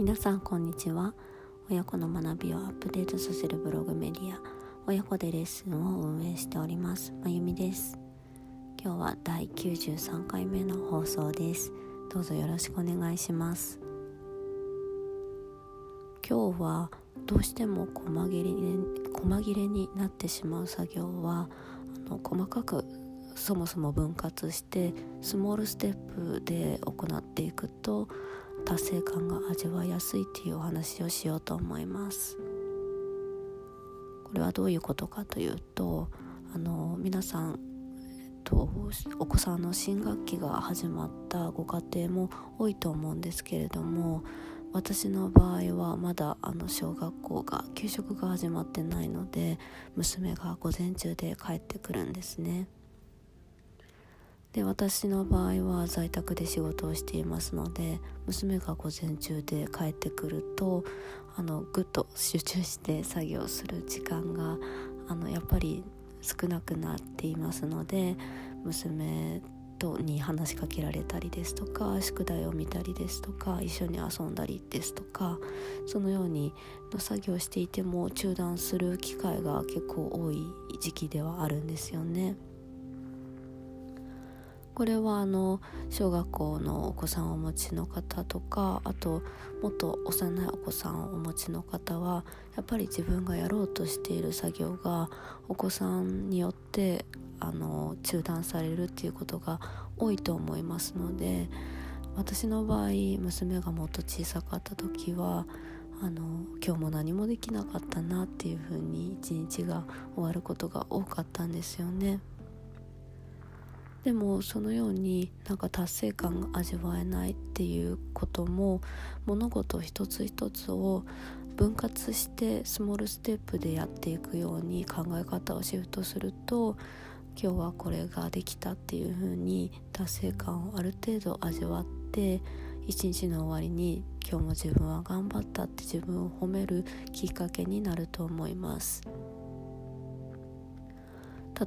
皆さんこんにちは。親子の学びをアップデートさせるブログメディア親子でレッスンを運営しております。まゆみです。今日は第93回目の放送です。どうぞよろしくお願いします。今日はどうしても細切れに細切れになってしまう作業はあの細かくそもそも分割してスモールステップで行っていくと達成感が味わいやすいっていうお話をしようと思いますこれはどういうことかというとあの皆さん、えっと、お子さんの新学期が始まったご家庭も多いと思うんですけれども私の場合はまだあの小学校が給食が始まってないので娘が午前中で帰ってくるんですね。で私の場合は在宅で仕事をしていますので娘が午前中で帰ってくるとあのぐっと集中して作業する時間があのやっぱり少なくなっていますので娘とに話しかけられたりですとか宿題を見たりですとか一緒に遊んだりですとかそのようにの作業していても中断する機会が結構多い時期ではあるんですよね。これはあの小学校のお子さんをお持ちの方とかあともっと幼いお子さんをお持ちの方はやっぱり自分がやろうとしている作業がお子さんによってあの中断されるっていうことが多いと思いますので私の場合娘がもっと小さかった時はあの今日も何もできなかったなっていうふうに一日が終わることが多かったんですよね。でもそのようになんか達成感が味わえないっていうことも物事一つ一つを分割してスモールステップでやっていくように考え方をシフトすると今日はこれができたっていう風に達成感をある程度味わって一日の終わりに今日も自分は頑張ったって自分を褒めるきっかけになると思います。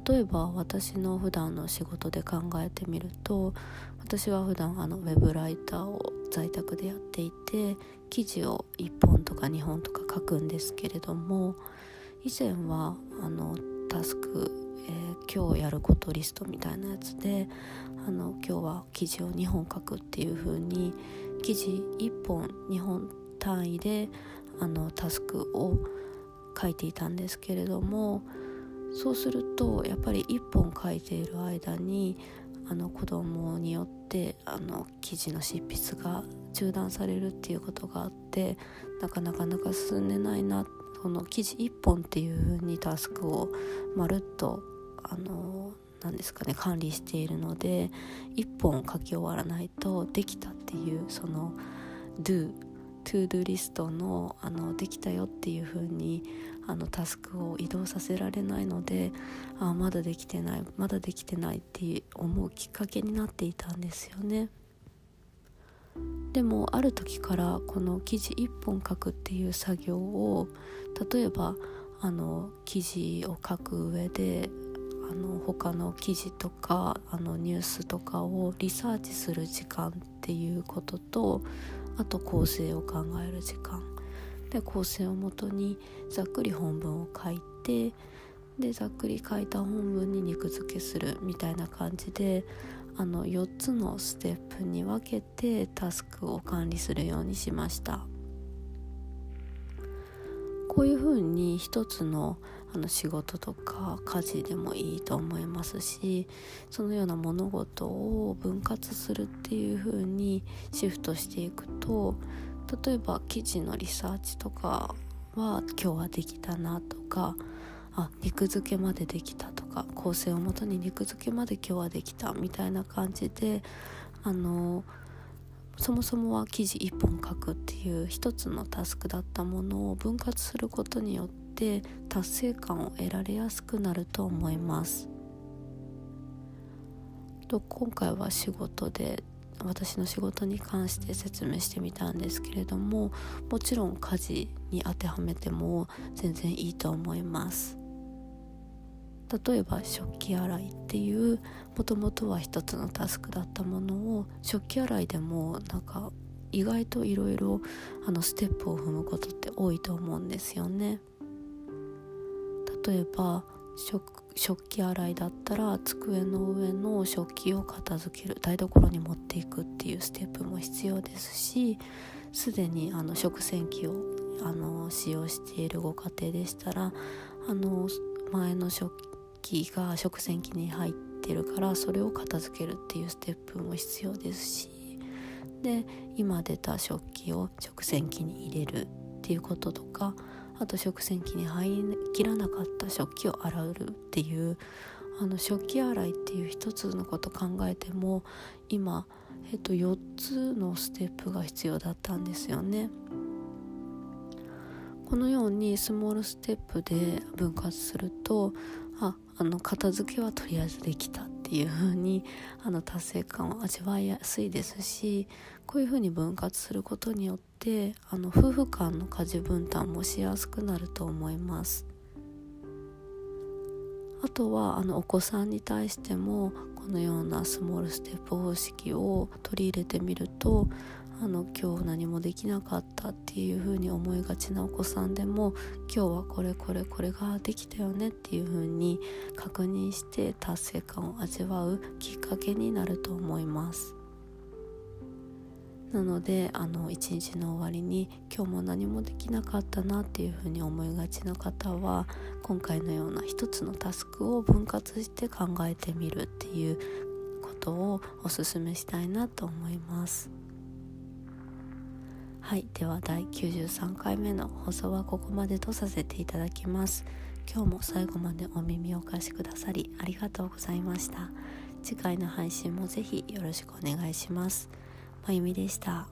例えば私の普段の仕事で考えてみると私は普段あのウェブライターを在宅でやっていて記事を1本とか2本とか書くんですけれども以前はあのタスク、えー、今日やることリストみたいなやつであの今日は記事を2本書くっていう風に記事1本2本単位であのタスクを書いていたんですけれどもそうするとやっぱり1本書いている間にあの子供によってあの記事の執筆が中断されるっていうことがあってなかなかなか進んでないなこの記事1本っていう風にタスクをまるっとあのなんですかね管理しているので1本書き終わらないとできたっていうその do トゥードゥリストのあのできたよっていう風にあのタスクを移動させられないのであまだできてないまだできてないって思うきっかけになっていたんですよね。でもある時からこの記事1本書くっていう作業を例えばあの記事を書く上であの他の記事とかあのニュースとかをリサーチする時間っていうこととあと構成を考える時間。で構成をもとにざっくり本文を書いてでざっくり書いた本文に肉付けするみたいな感じであの4つのステップに分けてタスクを管理するようにしました。こういうふうに一つのあの仕事とか家事でもいいと思いますしそのような物事を分割するっていうふうにシフトしていくと例えば記事のリサーチとかは今日はできたなとかあ肉付けまでできたとか構成をもとに肉付けまで今日はできたみたいな感じであのそもそもは記事1本書くっていう一つのタスクだったものを分割することによって達成感を得られやすくなると思いますと今回は仕事で私の仕事に関して説明してみたんですけれどももちろん家事に当てはめても全然いいと思います例えば食器洗いっていうもともとは一つのタスクだったものを食器洗いでもなんか意外といろいろステップを踏むことって多いと思うんですよね。例えば食器洗いだったら机の上の食器を片付ける台所に持っていくっていうステップも必要ですしすでにあの食洗機をあの使用しているご家庭でしたらあの前の食器が食洗機に入ってるからそれを片付けるっていうステップも必要ですしで今出た食器を食洗機に入れるっていうこととかあと食洗機に入りきらなかった食器を洗うっていうあの食器洗いっていう一つのこと考えても今、えっと、4つのステップが必要だったんですよね。このようにスモールステップで分割するとああの片付けはとりあえずできたいう風にあに達成感を味わいやすいですしこういう風に分割することによってあの夫婦間の家事分担もしやすくなると思います。あとはあのお子さんに対してもこのようなスモールステップ方式を取り入れてみるとあの今日何もできなかったっていう風に思いがちなお子さんでも今日はこれこれこれができたよねっていう風に確認して達成感を味わうきっかけになると思いますなのであの一日の終わりに今日も何もできなかったなっていう風に思いがちな方は今回のような一つのタスクを分割して考えてみるっていうことをおすすめしたいなと思います。はいでは第93回目の放送はここまでとさせていただきます。今日も最後までお耳をお貸しくださりありがとうございました。次回の配信もぜひよろしくお願いします。まゆみでした。